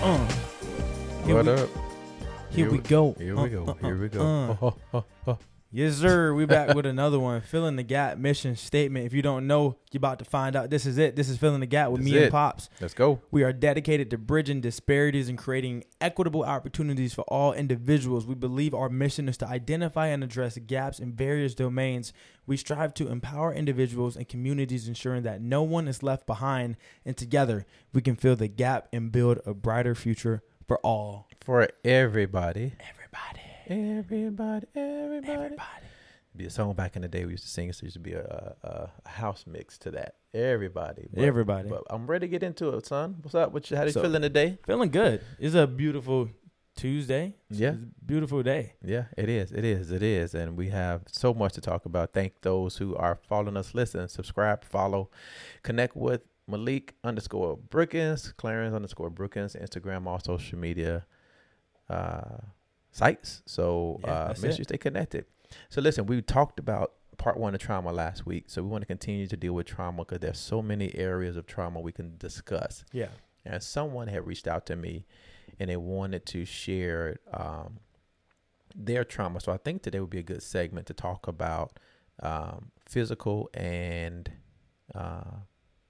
Uh. Here What we, up? Here, we go. Here Uh, we go. uh, Here we uh, go. uh. Oh, oh, oh. Yes, sir. We back with another one. Filling the gap mission statement. If you don't know, you're about to find out. This is it. This is filling the gap with me and. Pops. Let's go. We are dedicated to bridging disparities and creating equitable opportunities for all individuals. We believe our mission is to identify and address gaps in various domains. We strive to empower individuals and communities, ensuring that no one is left behind. And together, we can fill the gap and build a brighter future for all. For everybody. Everybody. Everybody. Everybody. Everybody. Be a song back in the day we used to sing. So there used to be a, a, a house mix to that. Everybody. But, Everybody. But I'm ready to get into it, son. What's up? What you, how you So- feeling today? Feeling good. It's a beautiful Tuesday. Yeah. Beautiful day. Yeah, it is. It is. It is. And we have so much to talk about. Thank those who are following us. Listen, subscribe, follow, connect with Malik underscore Brookins, Clarence underscore Brookins, Instagram, all social media uh, sites. So Yeah, uh, make sure you stay connected. So listen, we talked about part one of trauma last week. So we want to continue to deal with trauma because there's so many areas of trauma we can discuss Yeah. and someone had reached out to me and they wanted to share um, their trauma. So I think today would be a good segment to talk about um, physical and uh,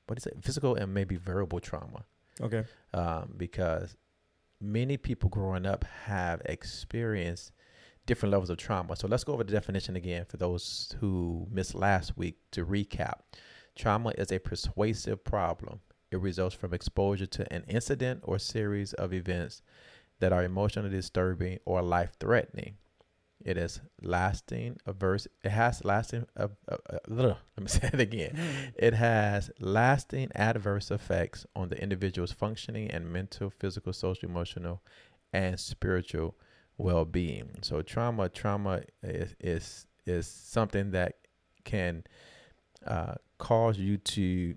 what is it? Physical and maybe verbal trauma, Okay. um, because many people growing up have experienced different levels of trauma. So let's go over the definition again for those who missed last week to recap. Trauma is a persuasive problem. It results from exposure to an incident or series of events that are emotionally disturbing or life threatening. It is lasting adverse. It has lasting. Uh, uh, uh, let me say it again. It has lasting adverse effects on the individual's functioning and mental, physical, social, emotional, and spiritual well-being. So trauma, trauma is is, is something that can uh, cause you to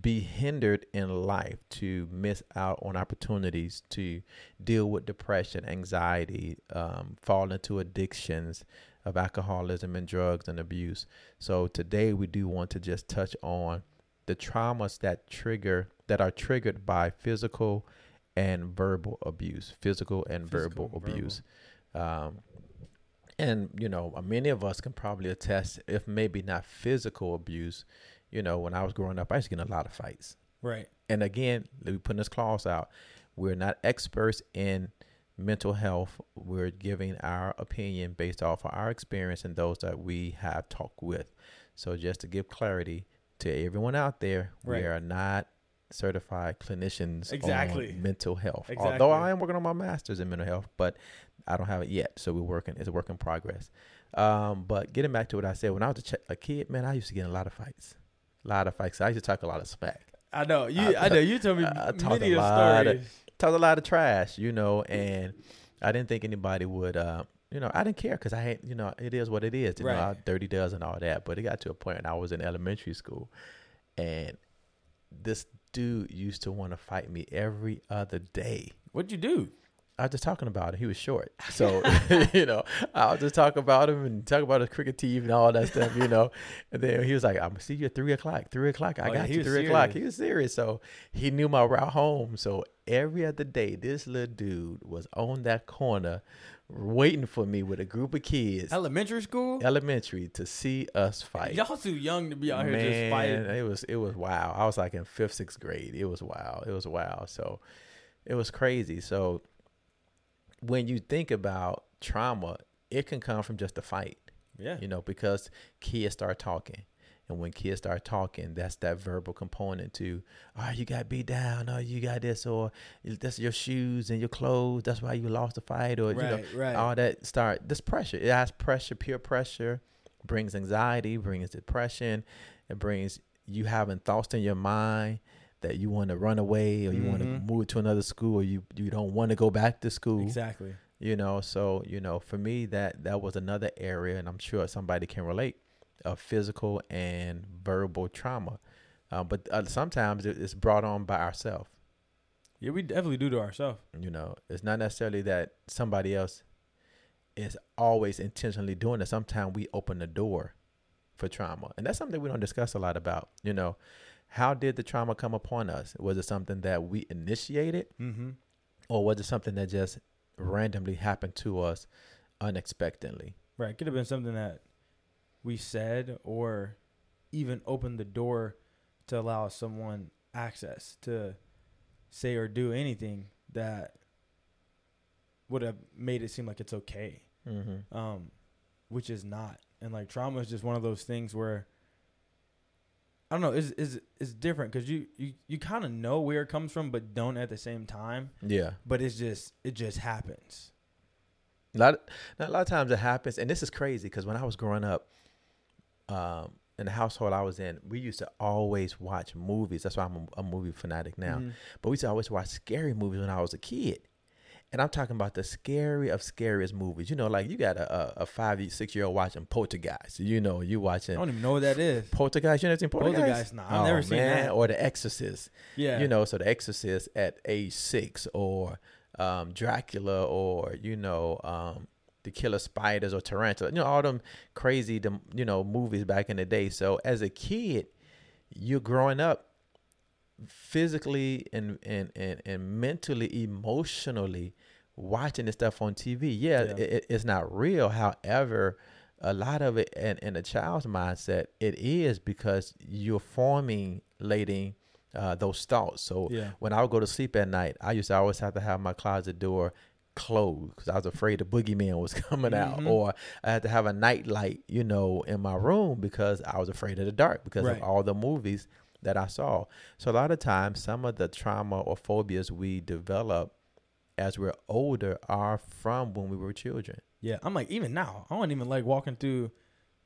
be hindered in life, to miss out on opportunities to deal with depression, anxiety, um, fall into addictions of alcoholism and drugs and abuse. So today we do want to just touch on the traumas that trigger that are triggered by physical and verbal abuse, physical and Physical verbal abuse. Um, and you know, many of us can probably attest, if maybe not physical abuse. You know, when I was growing up, I used to get in a lot of fights. Right. And again, let me put this clause out. We're not experts in mental health. We're giving our opinion based off of our experience and those that we have talked with. So just to give clarity to everyone out there, Right. we are not certified clinicians Exactly. on mental health. Exactly. Although I am working on my master's in mental health, but I don't have it yet. So we're working. It's a work in progress. Um, but getting back to what I said, when I was a, ch- a kid, man, I used to get in a lot of fights. A lot of fights. I used to talk a lot of smack. I know you. I- I, know you told me I- I talked many a lot of- stories. talked a lot of trash, you know, and I didn't think anybody would, uh, you know, I didn't care because I had, you know, it is what it is, you Right. know, I dirty does and all that. But it got to a point when I was in elementary school, and this dude used to want to fight me every other day. What'd you do? I was just talking about him. He was short, so you know, I was just talking about him and talk about his cricket team and all that stuff, you know. And then he was like, "I'm gonna see you at three o'clock. Three o'clock. I Oh, got he you. Three o'clock." He was serious, so he knew my route home. So every other day, this little dude was on that corner, waiting for me with a group of kids, Elementary school. elementary, to see us fight. Y'all too young to be out here just Man, fighting. it was it was wow. I was like in fifth, sixth grade. It was wow. It was wow. So it was crazy. So when you think about trauma, it can come from just a fight, Yeah. you know, because kids start talking. And when kids start talking, that's that verbal component to, oh, you got beat down, oh, you got this, or that's your shoes and your clothes. That's why you lost the fight, or you know, Right. Right. all that start this pressure it has pressure peer pressure brings anxiety brings depression it brings you having thoughts in your mind that you want to run away or you want to move to another school or you you don't want to go back to school Exactly. you know so you know for me that that was another area and i'm sure somebody can relate of physical and verbal trauma uh, but uh, sometimes it- it's brought on by ourselves Yeah, we definitely do to ourselves. you know, it's not necessarily that somebody else is always intentionally doing it. Sometimes we open the door for trauma. And that's something we don't discuss a lot about. You know, how did the trauma come upon us? Was it something that we initiated? Mm-hmm. or was it something that just randomly happened to us unexpectedly? Right. It could have been something that we said or even opened the door to allow someone access to say or do anything that would have made it seem like it's okay. Mm-hmm. Um, which is not. And like trauma is just one of those things where I don't know, is is is different because you you you kind of know where it comes from, but don't at the same time. Yeah. But it's just it just happens. A lot, of, a lot of times it happens, and this is crazy because when I was growing up, um, in the household I was in, we used to always watch movies. That's why I'm a, a movie fanatic now. Mhm. But we used to always watch scary movies when I was a kid. And I'm talking about the scary of scariest movies. You know, like you got a, a, a five, six year old watching Poltergeist. You know, you watching. I don't even know what that is. Poltergeist. You never seen Poltergeist? Poltergeist, nah, I've never seen that. Or The Exorcist. Yeah. You know, so The Exorcist at age six, or um, Dracula, or you know, um, The Killer Spiders, or Tarantula. You know, all them crazy, you know, movies back in the day. So as a kid, you're growing up physically and and and, and mentally, emotionally watching this stuff on TV. Yeah, Yeah. It, it's not real. However. A lot of it, in, in a child's mindset, it is because you're formulating uh, those thoughts. So Yeah. when I would go to sleep at night, I used to always have to have my closet door closed because I was afraid the boogeyman was coming out, Mhm. or I had to have a night light, you know, in my room because I was afraid of the dark because Right. of all the movies that I saw. So a lot of times, some of the trauma or phobias we develop as we're older are from when we were children. Yeah. I'm like, even now, I don't even like walking through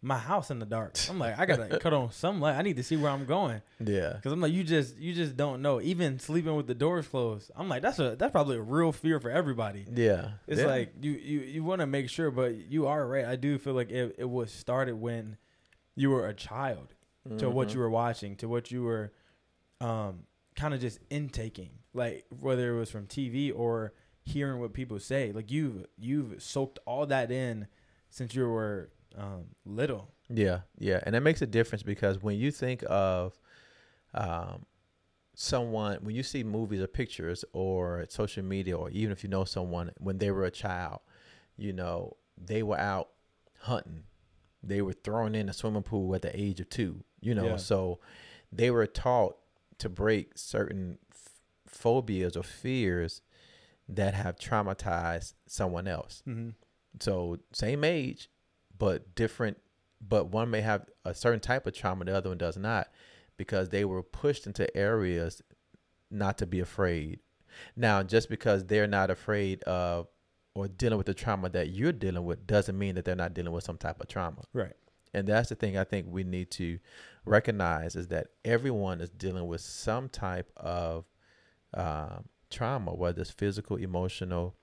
my house in the dark. I'm like, I gotta cut on some light. I need to see where I'm going. Yeah. Cause I'm like, you just you just don't know. Even sleeping with the doors closed, I'm like, that's a that's probably a real fear for everybody. Yeah. It's Yeah. like you you you want to make sure, but you are right. I do feel like it it was started when you were a child to what Mhm. you were watching, to what you were um kind of just intaking, like whether it was from TV or hearing what people say. Like you've you've soaked all that in since you were um little. Yeah, yeah, and that makes a difference because when you think of um, someone, when you see movies or pictures or social media, or even if you know someone when they were a child, you know they were out hunting, they were thrown in a swimming pool at the age of two, you know, Yeah. so they were taught to break certain f- phobias or fears that have traumatized someone else. Mm-hmm. So same age, but different. But one may have a certain type of trauma, the other one does not, because they were pushed into areas not to be afraid. Now, just because they're not afraid of or dealing with the trauma that you're dealing with, doesn't mean that they're not dealing with some type of trauma. Right. And that's the thing I think we need to recognize is that everyone is dealing with some type of um, trauma, whether it's physical, emotional,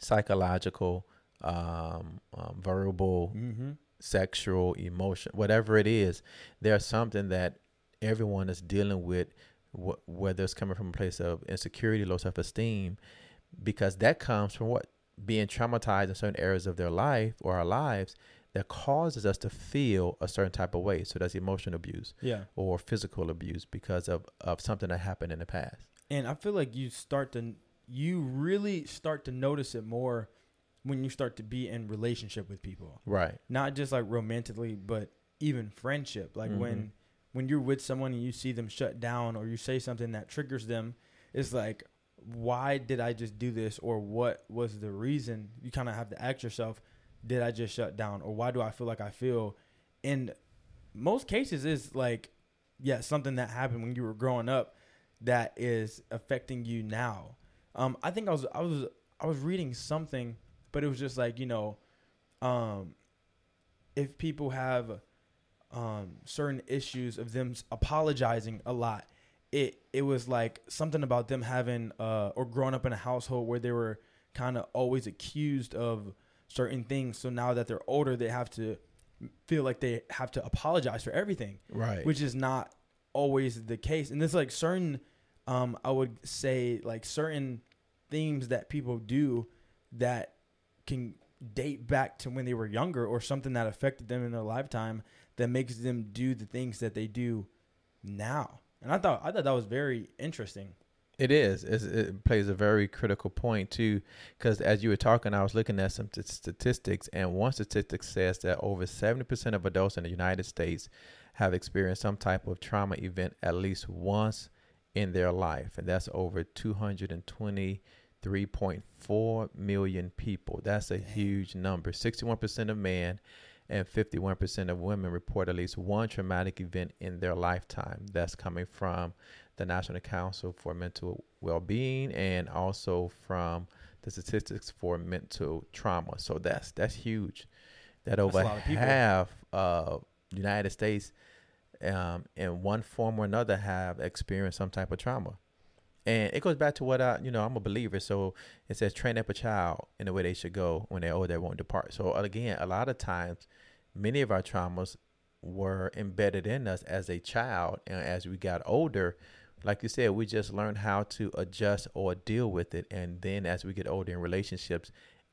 psychological, um, um, verbal, Mm-hmm. sexual, emotion, whatever it is. There's something that everyone is dealing with, wh- whether it's coming from a place of insecurity, low self esteem, because that comes from what? Being traumatized in certain areas of their life or our lives that causes us to feel a certain type of way. So that's emotional abuse Yeah. or physical abuse because of, of something that happened in the past. And I feel like you start to you really start to notice it more when you start to be in relationship with people. Right. Not just like romantically, but even friendship. Like when Mhm. when you're with someone and you see them shut down or you say something that triggers them, it's like why did I just do this or what was the reason? You kind of have to ask yourself, did I just shut down or why do I feel like I feel? In most cases is like yeah, something that happened when you were growing up that is affecting you now. Um, I think I was I was I was reading something, but it was just like you know, um, if people have um, certain issues of them apologizing a lot, it it was like something about them having uh, or growing up in a household where they were kind of always accused of certain things. So now that they're older, they have to feel like they have to apologize for everything Right. which is not always the case. And there's like certain, um, I would say like certain themes that people do that can date back to when they were younger or something that affected them in their lifetime that makes them do the things that they do now. And I thought I thought that was very interesting. It is. It's, it plays a very critical point too, because as you were talking, I was looking at some t- statistics, and one statistic says that over seventy percent of adults in the United States have experienced some type of trauma event at least once in their life, and that's over two hundred and twenty-three point four million people. That's a huge number. Sixty-one percent of men and 51% of women report at least one traumatic event in their lifetime. That's coming from the National Council for Mental Well-being and also from the statistics for mental trauma. So that's that's huge. That over half of the United States, um, in one form or another, have experienced some type of trauma. And it goes back to what I, you know, I'm a believer. So it says train up a child in the way they should go. When they're old, they won't depart. So again, a lot of times, many of our traumas were embedded in us as a child, and as we got older, like you said, we just learn how to adjust or deal with it. And then as we get older in relationships,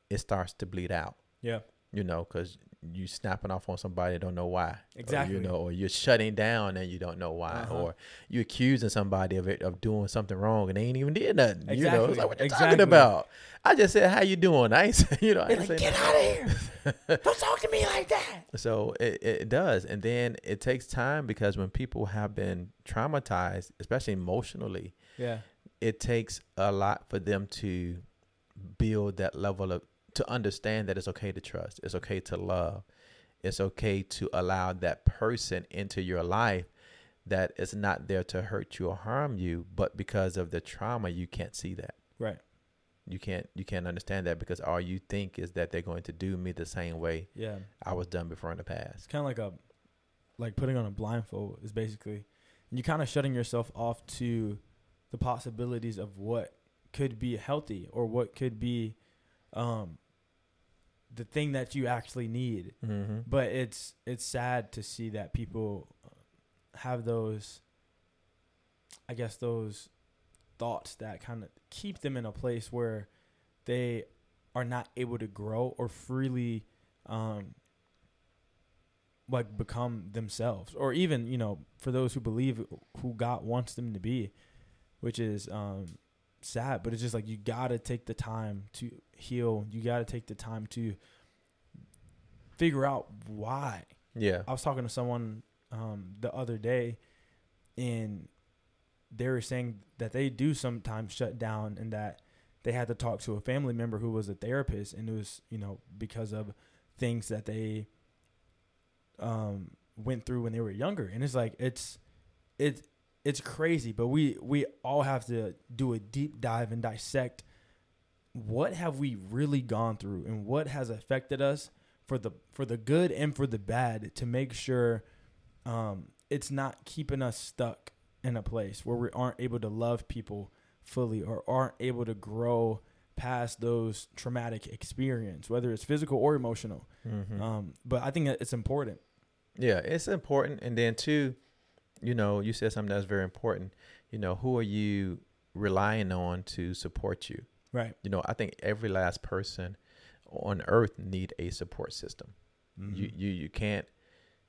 it starts to bleed out. Yeah. You know, because you snapping off on somebody don't know why exactly or, you know or you're shutting down and you don't know why uh-huh. or you're accusing somebody of it of doing something wrong and they ain't even did nothing exactly. you know? It's like what you exactly. talking about? I just said how you doing? I ain't you know I ain't like, get out of here. Don't talk to me like that. So it, it does and then it takes time because when people have been traumatized especially emotionally yeah. it takes a lot for them to build that level of to understand that it's okay to trust, it's okay to love, it's okay to allow that person into your life that is not there to hurt you or harm you, but because of the trauma, you can't see that. Right. You can't you can't understand that because all you think is that they're going to do me the same way yeah. I was done before in the past. It's kind of like a like putting on a blindfold is basically you're kind of shutting yourself off to the possibilities of what could be healthy or what could be um, the thing that you actually need. Mm-hmm. But it's it's sad to see that people have those, I guess, those thoughts that kind of keep them in a place where they are not able to grow or freely um, like become themselves or even you know for those who believe who god wants them to be which is um, sad, but it's just like you gotta take the time to heal. You gotta take the time to figure out why. Yeah. I was talking to someone um, the other day, and they were saying that they do sometimes shut down, and that they had to talk to a family member who was a therapist, and it was you know because of things that they um, went through when they were younger, and it's like it's it's it's crazy, but we we all have to do a deep dive and dissect what have we really gone through and what has affected us for the for the good and for the bad to make sure um, it's not keeping us stuck in a place where we aren't able to love people fully or aren't able to grow past those traumatic experience, whether it's physical or emotional. Mm-hmm. Um, but I think it's important. Yeah, it's important, and then too you know, you said something that's very important. You know, who are you relying on to support you? Right. You know, I think every last person on earth need a support system. Mm-hmm. You you you can't,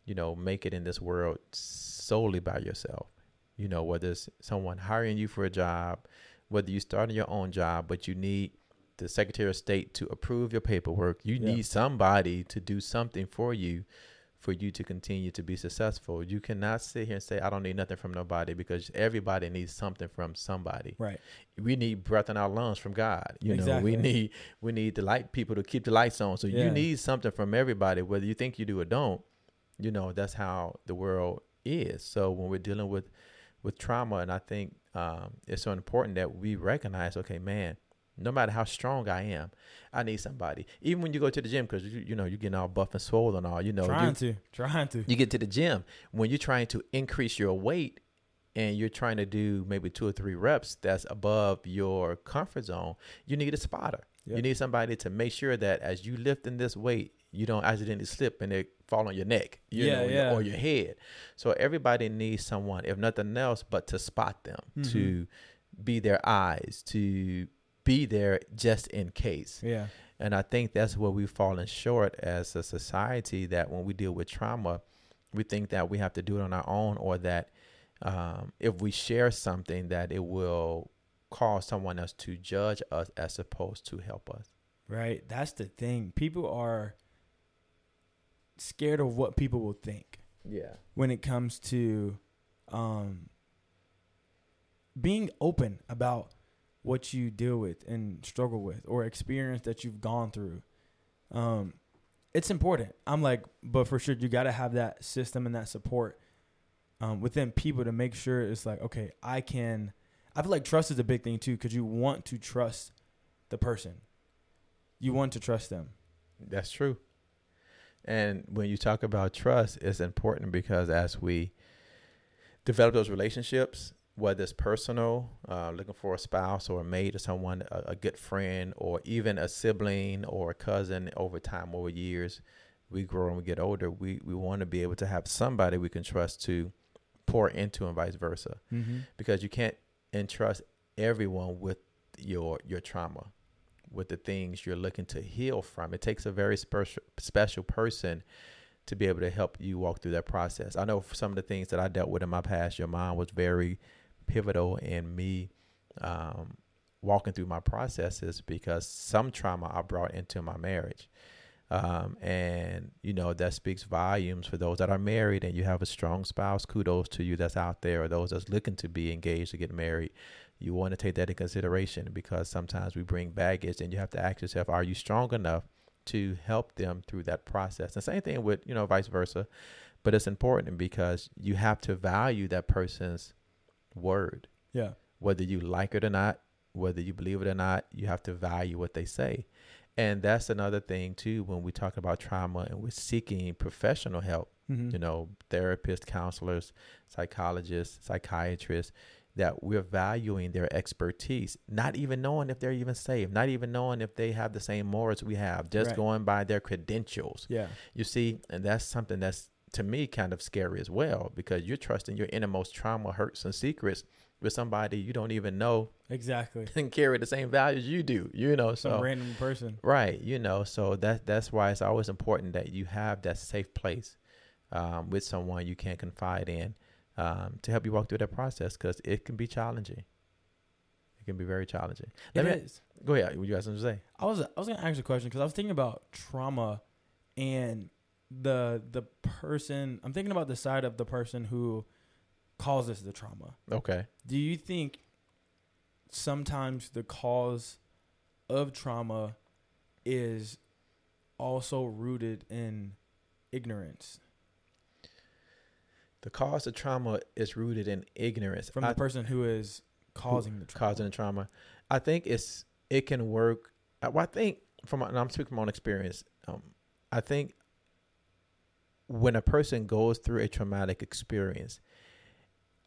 you know, make it in this world solely by yourself. You know, whether it's someone hiring you for a job, whether you starting your own job, but you need the Secretary of State to approve your paperwork. You yeah. need somebody to do something for you for you to continue to be successful. You cannot sit here and say, I don't need nothing from nobody because everybody needs something from somebody. Right. We need breath in our lungs from God. You exactly. know, we need we need the light people to keep the lights on. So yeah. you need something from everybody, whether you think you do or don't. You know, that's how the world is. So when we're dealing with with trauma and I think um, it's so important that we recognize, okay, man, no matter how strong I am, I need somebody. Even when you go to the gym, because you, you know you're getting all buff and swollen and all. You know, trying to, trying to. You get to the gym when you're trying to increase your weight, and you're trying to do maybe two or three reps that's above your comfort zone. You need a spotter. Yep. You need somebody to make sure that as you lift in this weight, you don't accidentally slip and it fall on your neck, you yeah, know, yeah. or your head. So everybody needs someone, if nothing else, but to spot them, mm-hmm. to be their eyes, to be there just in case. Yeah. And I think that's where we've fallen short as a society that when we deal with trauma, we think that we have to do it on our own or that um, if we share something that it will cause someone else to judge us as opposed to help us. Right. That's the thing. People are scared of what people will think Yeah. when it comes to um, being open about what you deal with and struggle with or experience that you've gone through. Um, it's important. I'm like, but for sure, you got to have that system and that support um, within people to make sure it's like, okay, I can. I feel like trust is a big thing too because you want to trust the person. You want to trust them. That's true. And when you talk about trust, it's important because as we develop those relationships, whether it's personal, uh, looking for a spouse or a mate or someone, a, a good friend, or even a sibling or a cousin over time, over years, we grow and we get older. We, we want to be able to have somebody we can trust to pour into and vice versa Mm-hmm. because you can't entrust everyone with your your trauma with the things you're looking to heal from it takes a very special special person to be able to help you walk through that process i know some of the things that i dealt with in my past your mom was very pivotal in me um, walking through my processes because some trauma i brought into my marriage. Um, and you know that speaks volumes for those that are married and you have a strong spouse kudos to you that's out there or those that's looking to be engaged to get married. You want to take that in consideration because sometimes we bring baggage and you have to ask yourself are you strong enough to help them through that process? The same thing with you know vice versa but it's important because you have to value that person's word Yeah. whether you like it or not, whether you believe it or not, you have to value what they say. And that's another thing too when we talk about trauma and we're seeking professional help, Mm-hmm. you know, therapists, counselors, psychologists, psychiatrists, that we're valuing their expertise, not even knowing if they're even saved, not even knowing if they have the same morals we have, just Right. going by their credentials. Yeah. You see, and that's something that's to me kind of scary as well because you're trusting your innermost trauma, hurts, and secrets with somebody you don't even know Exactly. and carry the same values you do. You know, Some so random person. right, you know, so that that's why it's always important that you have that safe place um, with someone you can confide in um, to help you walk through that process because it can be challenging. It can be very challenging. It me is. go ahead. What you got something to say? I was I was gonna ask you a question because I was thinking about trauma and the the person. I'm thinking about the side of the person who causes the trauma. Okay. Do you think sometimes the cause of trauma is also rooted in ignorance The cause of trauma is rooted in ignorance. from I- the person who is causing the trauma? causing the trauma. I think it's it can work. uh, Well, I think from and I'm speaking from my own experience. Um, I think when a person goes through a traumatic experience,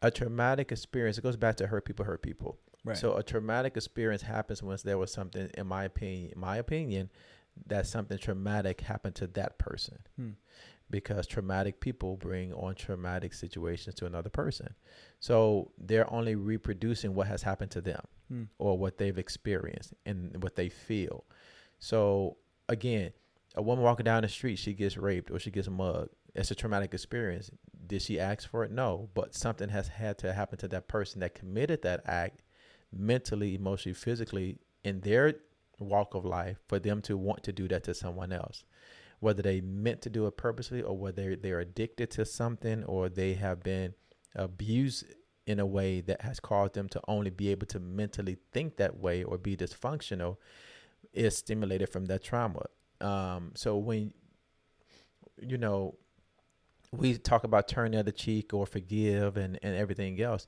a traumatic experience it goes back to hurt people hurt people. Right. So a traumatic experience happens once there was something, in my opinion, in my opinion, that something traumatic happened to that person Hmm. because traumatic people bring on traumatic situations to another person. So they're only reproducing what has happened to them Hmm. or what they've experienced and what they feel. So again, a woman walking down the street, she gets raped or she gets mugged. It's a traumatic experience. Did she ask for it? No, but something has had to happen to that person that committed that act mentally, emotionally, physically in their walk of life for them to want to do that to someone else. Whether they meant to do it purposely or whether they're addicted to something or they have been abused in a way that has caused them to only be able to mentally think that way or be dysfunctional is stimulated from that trauma. Um, so when you know we talk about turn the other cheek or forgive and, and everything else,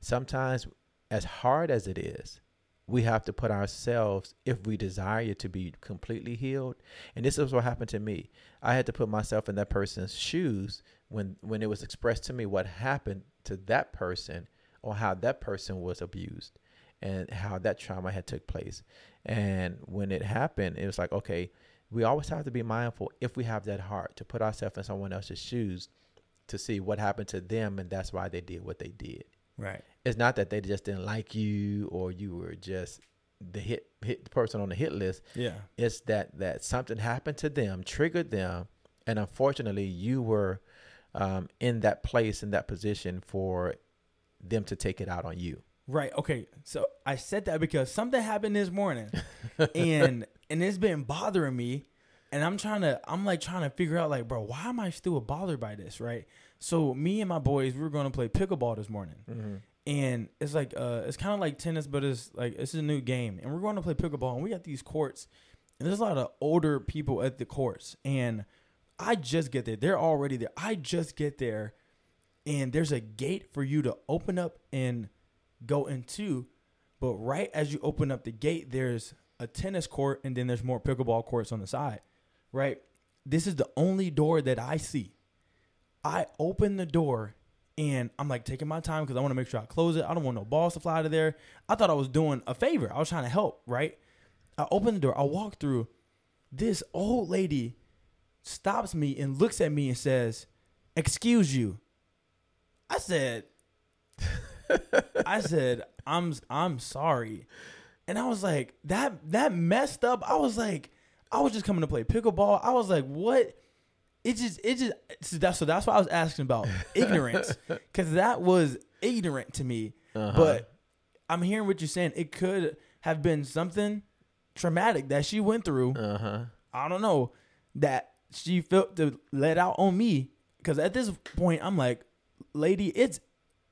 sometimes as hard as it is, we have to put ourselves, if we desire to be completely healed. And this is what happened to me. I had to put myself in that person's shoes when when it was expressed to me what happened to that person or how that person was abused and how that trauma had took place. And when it happened, it was like, okay, we always have to be mindful if we have that heart to put ourselves in someone else's shoes to see what happened to them and that's why they did what they did. right. It's not that they just didn't like you or you were just the hit hit person on the hit list. Yeah. It's that that something happened to them, triggered them, and unfortunately you were um, in that place in that position for them to take it out on you. Right. Okay. So I said that because something happened this morning, and and it's been bothering me, and I'm trying to I'm like trying to figure out like, bro, why am I still bothered by this? Right. So me and my boys, we were going to play pickleball this morning, Mm-hmm. and it's like uh, it's kind of like tennis, but it's like it's a new game, and we're going to play pickleball, and we got these courts, and there's a lot of older people at the courts, and I just get there, they're already there. I just get there, and there's a gate for you to open up and go into, but right as you open up the gate, there's a tennis court, and then there's more pickleball courts on the side, right? This is the only door that I see. I open the door and I'm like taking my time because I want to make sure I close it. I don't want no balls to fly out of there. I thought I was doing a favor. I was trying to help, right? I open the door. I walk through. This old lady stops me and looks at me and says, "Excuse you." I said, I said, "I'm I'm sorry," and I was like, that that messed up. I was like, I was just coming to play pickleball. I was like, what? It just it just so that's so that's why I was asking about ignorance because that was ignorant to me. Uh-huh. But I'm hearing what you're saying. It could have been something traumatic that she went through. uh huh. I don't know that she felt to let out on me because at this point I'm like, lady, it's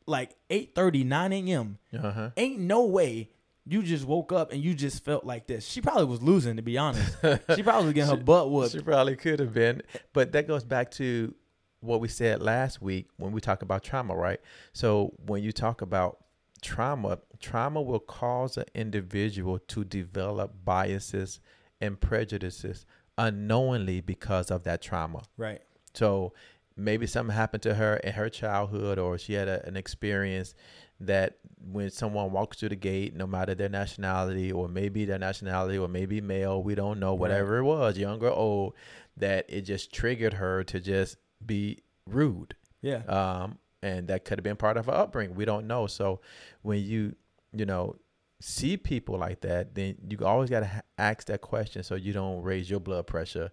like 8:30, 9 a.m. Uh huh. Ain't no way you just woke up and you just felt like this. She probably was losing, to be honest. She probably was getting her butt whooped. She probably could have been, but that goes back to what we said last week when we talk about trauma, right? So when you talk about trauma, trauma will cause an individual to develop biases and prejudices unknowingly because of that trauma. Right. So maybe something happened to her in her childhood, or she had a, an experience that when someone walks through the gate, no matter their nationality, or maybe their nationality, or maybe male, we don't know, whatever it was, young or old, that it just triggered her to just be rude. Yeah. Um, and that could have been part of her upbringing. We don't know. So when you, you know, see people like that, then you always got to ha- ask that question so you don't raise your blood pressure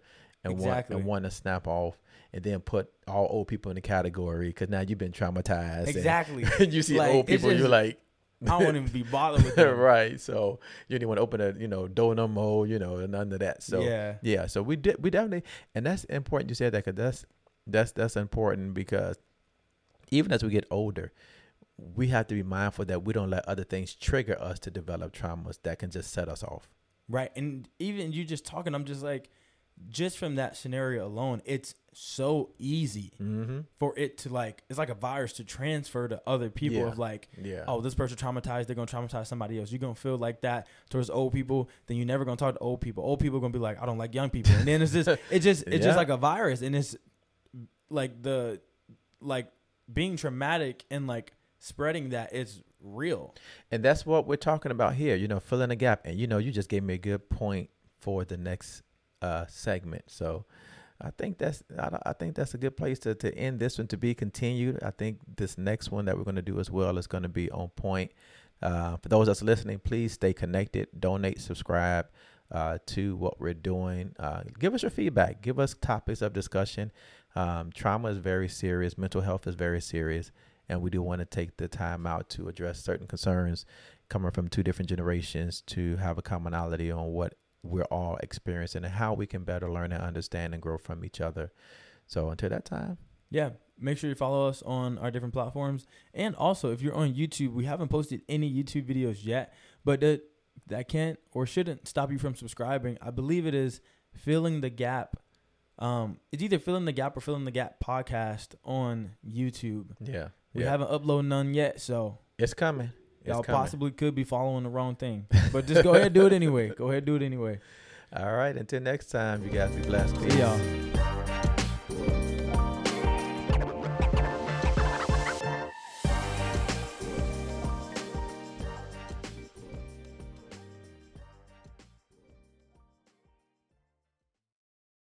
and Exactly. want and want to snap off and then put all old people in the category because now you've been traumatized. Exactly. And, you see Like, old people, you're like, I don't even be bothered with them. right. So you didn't want to open a, you know, door no more, you know, none of that. So yeah. yeah, so we did we definitely and that's important you said that cuz that's that's that's important because even as we get older, we have to be mindful that we don't let other things trigger us to develop traumas that can just set us off. Right. And even you just talking, I'm just like, just from that scenario alone, it's so easy Mhm. for it to like, it's like a virus to transfer to other people Yeah. of like, Yeah. oh, this person traumatized, they're gonna traumatize somebody else. You're gonna feel like that towards old people, then you're never gonna talk to old people. Old people gonna be like, I don't like young people. And then it's just it's just it's Yeah. just like a virus and it's like the like being traumatic and like spreading that is real. And that's what we're talking about here, you know, filling a gap. And you know, you just gave me a good point for the next uh segment. So I think that's I, I think that's a good place to, to end this one to be continued. I think this next one that we're going to do as well is going to be on point. Uh, for those that's listening, please stay connected, donate, subscribe uh, to what we're doing. Uh, give us your feedback. Give us topics of discussion. Um, trauma is very serious. Mental health is very serious, and we do want to take the time out to address certain concerns coming from two different generations to have a commonality on what we're all experiencing and how we can better learn and understand and grow from each other. So until that time, Yeah. Make sure you follow us on our different platforms. And also, if you're on YouTube, we haven't posted any YouTube videos yet, but that, that can't or shouldn't stop you from subscribing. I believe it is Filling the Gap. Um, it's either Filling the Gap or Filling the Gap podcast on YouTube. yeah, We yeah. haven't uploaded none yet, so it's coming. It's y'all coming. possibly could be following the wrong thing. But just go ahead and do it anyway. Go ahead and do it anyway. All right. Until next time, you guys be blessed. See y'all.